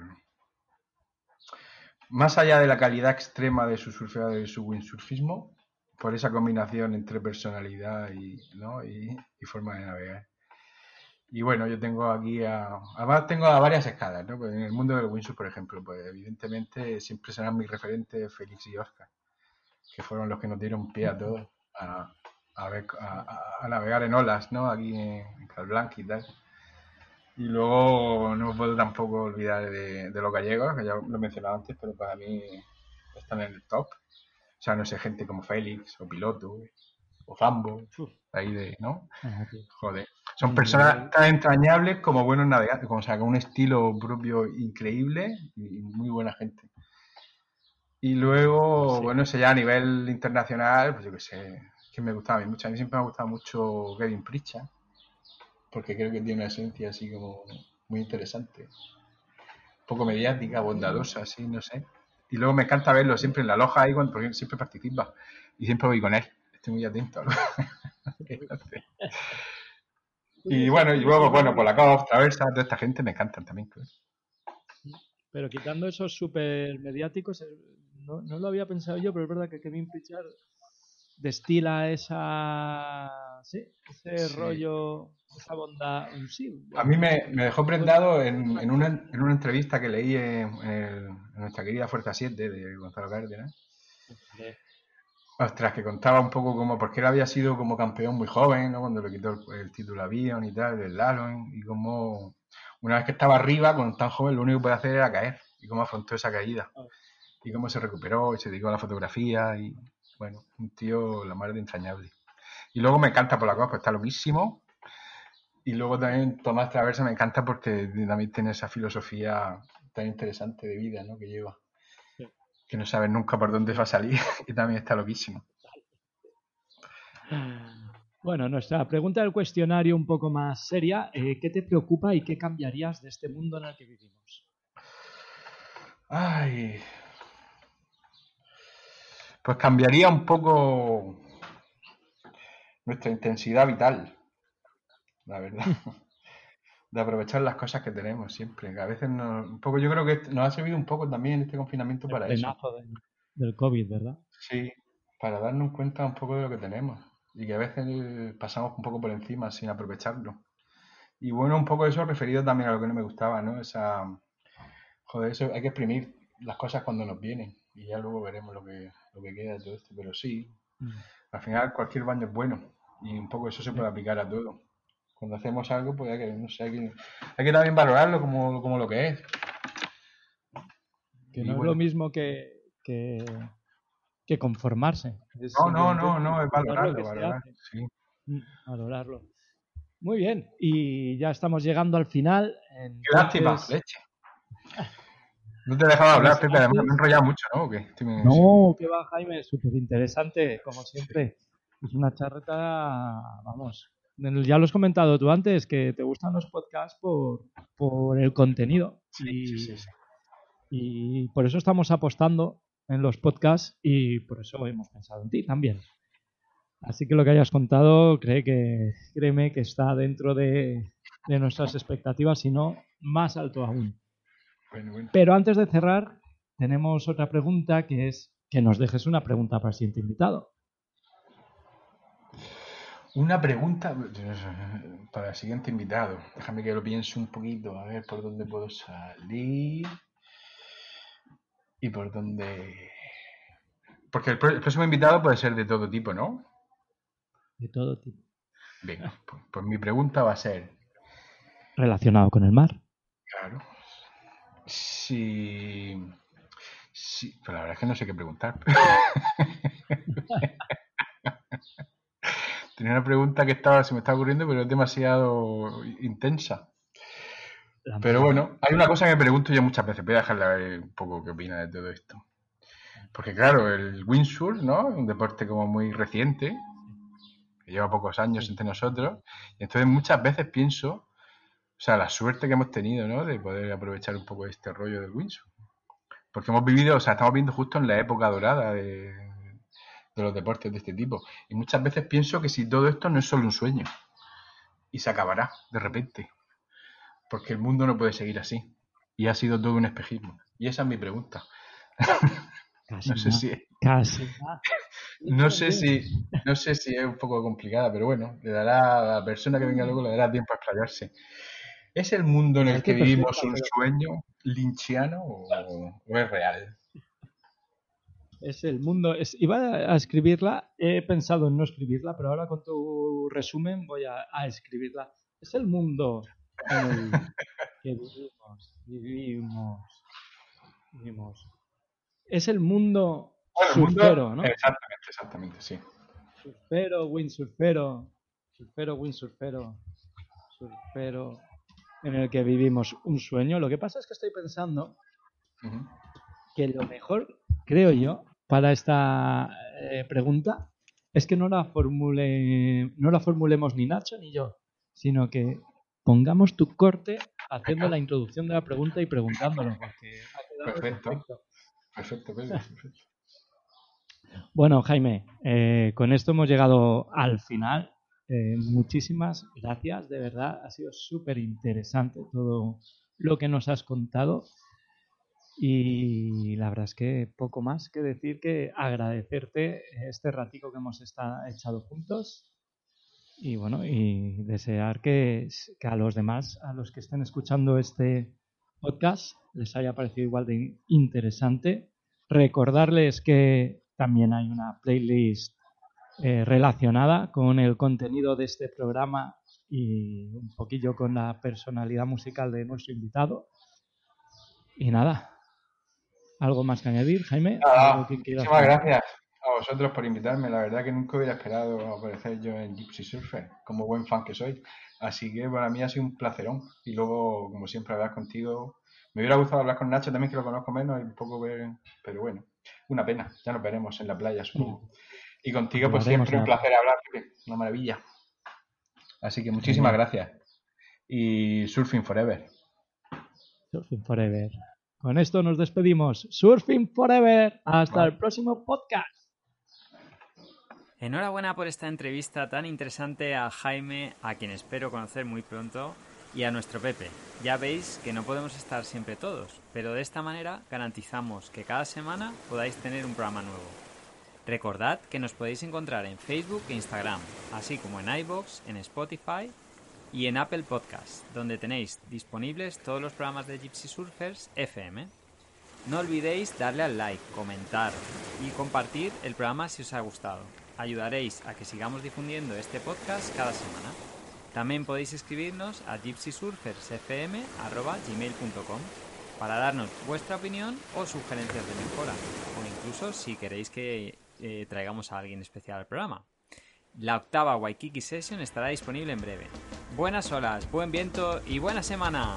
Más allá de la calidad extrema de su surfeado y de su windsurfismo, por esa combinación entre personalidad y, ¿no? y, y forma de navegar. Y bueno, yo tengo aquí a. Además, tengo a varias escalas, ¿no? Pues en el mundo del windsurf, por ejemplo, pues evidentemente siempre serán mis referentes Félix y Oscar, que fueron los que nos dieron pie a todos. a, a, ver, a, a navegar en olas, ¿no? Aquí en, en Calblanc y tal. Y luego no puedo tampoco olvidar de, de los gallegos, que ya lo he mencionado antes, pero para mí están en el top. O sea, no sé, gente como Félix, o Piloto, o Zambo, ahí de, ¿no? Joder. Son personas tan entrañables como buenos navegantes, como, o sea, con un estilo propio increíble y muy buena gente. Y luego, Sí. bueno, eso ya a nivel internacional, pues yo qué sé, que me gustaba a mí mucho. A mí siempre me ha gustado mucho Kevin Pritchard, porque creo que tiene una esencia así como muy interesante. Un poco mediática, bondadosa, así, no sé. Y luego me encanta verlo siempre en la loja ahí, cuando, porque siempre participa. Y siempre voy con él. Estoy muy atento a lo [LAUGHS] que hace. Y bueno, y luego, bueno, por la Costa, Traversa, toda esta gente me encantan también. Pero quitando esos super mediáticos, eh, no, no lo había pensado yo, pero es verdad que Kevin Pritchard destila esa. Sí, ese Sí. rollo, esa bondad. Sí, A mí me, me dejó prendado en, en, una, en una entrevista que leí en, en el- en nuestra querida Fuerza 7 de Gonzalo Cárdenas. Ostras, que contaba un poco como, porque él había sido como campeón muy joven, ¿no? Cuando le quitó el, el título a Bion y tal, del Lalon, y como una vez que estaba arriba, con tan joven, lo único que puede hacer era caer, y cómo afrontó esa caída, y cómo se recuperó, y se dedicó a la fotografía, y bueno, un tío la madre de entrañable. Y luego me encanta por la cosa, pues está loquísimo, y luego también Tomás Traversa me encanta porque también tiene esa filosofía tan interesante de vida, ¿no? Que lleva. Sí. Que no sabes nunca por dónde va a salir [LAUGHS] y también está loquísimo. Bueno, nuestra pregunta del cuestionario un poco más seria. eh, ¿Qué te preocupa y qué cambiarías de este mundo en el que vivimos? Ay. Pues cambiaría un poco nuestra intensidad vital, la verdad. [LAUGHS] De aprovechar las cosas que tenemos siempre. que a veces nos, un poco, yo creo que nos ha servido un poco también este confinamiento para eso. del, del COVID, ¿verdad? Sí, para darnos cuenta un poco de lo que tenemos y que a veces pasamos un poco por encima sin aprovecharlo. Y bueno, un poco eso referido también a lo que no me gustaba, ¿no? Esa, joder, eso hay que exprimir las cosas cuando nos vienen y ya luego veremos lo que, lo que queda de todo esto. Pero sí, al final cualquier baño es bueno y un poco eso se puede aplicar a todo. Cuando hacemos algo, pues hay que, no sé, hay que, hay que también valorarlo como, como lo que es. Que Y no es lo mismo que, que, que conformarse. Es No, no, no, no, es valorarlo, valorar. Sí. Mm, valorarlo. Muy bien, y ya estamos llegando al final. Qué lástima, entonces- leche. No te he dejado hablar, además me he enrollado mucho, ¿no? No, que va, Jaime, súper interesante, como siempre. Es una charreta, vamos. Ya lo has comentado tú antes, que te gustan los podcasts por, por el contenido. Sí, y, sí, sí, sí. y por eso estamos apostando en los podcasts y por eso hemos pensado en ti también. Así que lo que hayas contado, cree que, créeme que está dentro de, de nuestras expectativas, si no, más alto aún. Bueno, bueno. Pero antes de cerrar, tenemos otra pregunta que es que nos dejes una pregunta para el siguiente invitado. Una pregunta [LAUGHS] para el siguiente invitado. Déjame que lo piense un poquito, a ver por dónde puedo salir. Y por dónde. Porque el, próximo invitado puede ser de todo tipo, ¿no? De todo tipo. Venga, pues, pues mi pregunta va a ser: Relacionado con el mar. Claro. Si. si pero la verdad es que no sé qué preguntar. [LAUGHS] Tenía una pregunta que estaba, se me está ocurriendo, pero es demasiado intensa. Pero bueno, hay una cosa que me pregunto yo muchas veces. Voy a dejarle a ver un poco qué opina de todo esto. Porque claro, el windsurf, ¿no? Un deporte como muy reciente, que lleva pocos años entre nosotros. Y entonces muchas veces pienso, o sea, la suerte que hemos tenido, ¿no? De poder aprovechar un poco este rollo del windsurf. Porque hemos vivido, o sea, estamos viendo justo en la época dorada de, de los deportes de este tipo. Y muchas veces pienso que si todo esto no es solo un sueño y se acabará de repente. Porque el mundo no puede seguir así. Y ha sido todo un espejismo. Y esa es mi pregunta. [LAUGHS] Casi No sé si, Casi [LAUGHS] no sé si, no sé si es un poco complicada, pero bueno, le dará a la persona que venga luego le dará tiempo a explayarse. ¿Es el mundo en el que vivimos un sueño linchiano o, o es real? Es el mundo. Es, iba a escribirla, he pensado en no escribirla, pero ahora con tu resumen voy a, a escribirla. Es el mundo en el que vivimos, vivimos, vivimos. Es el mundo Bueno, mundo- surfero, ¿no? Exactamente, exactamente, sí. Surfero, windsurfero, surfero, windsurfero, surfero, en el que vivimos un sueño. Lo que pasa es que estoy pensando que lo mejor, creo yo, para esta eh, pregunta es que no la formule, no la formulemos ni Nacho ni yo, sino que pongamos tu corte haciendo la introducción de la pregunta y preguntándolo, porque ha quedado Perfecto. perfecto. Perfecto, Pedro, perfecto. Bueno, Jaime, eh, con esto hemos llegado al final. Eh, muchísimas gracias, de verdad. Ha sido súper interesante todo lo que nos has contado. Y la verdad es que poco más que decir que agradecerte este ratico que hemos estado echado juntos. Y bueno, y desear que, que a los demás, a los que estén escuchando este podcast, les haya parecido igual de interesante. Recordarles que también hay una playlist eh, relacionada con el contenido de este programa y un poquillo con la personalidad musical de nuestro invitado. Y nada, ¿algo más que añadir, Jaime? Nada, ¿Algo que quieras muchísimas gracias a vosotros por invitarme. La verdad que nunca hubiera esperado aparecer yo en Gypsy Surfer, como buen fan que soy. Así que para mí ha sido un placerón. Y luego, como siempre, hablar contigo. Me hubiera gustado hablar con Nacho también, que lo conozco menos, y un poco ver... Pero bueno, una pena. Ya nos veremos en la playa, supongo. Y contigo, pues siempre un placer hablar. Una maravilla. Así que muchísimas gracias. Y Surfing Forever. Surfing Forever. Con esto nos despedimos. Surfing Forever. Hasta el próximo podcast. Enhorabuena por esta entrevista tan interesante a Jaime, a quien espero conocer muy pronto, y a nuestro Pepe. Ya veis que no podemos estar siempre todos, pero de esta manera garantizamos que cada semana podáis tener un programa nuevo. Recordad que nos podéis encontrar en Facebook e Instagram, así como en iBox, en Spotify y en Apple Podcast, donde tenéis disponibles todos los programas de Gypsy Surfers FM. No olvidéis darle al like, comentar y compartir el programa si os ha gustado. Ayudaréis a que sigamos difundiendo este podcast cada semana. También podéis escribirnos a gypsysurfersfm.gmail.com para darnos vuestra opinión o sugerencias de mejora, o incluso si queréis que eh, traigamos a alguien especial al programa. La octava Waikiki Session estará disponible en breve. Buenas olas, buen viento y buena semana.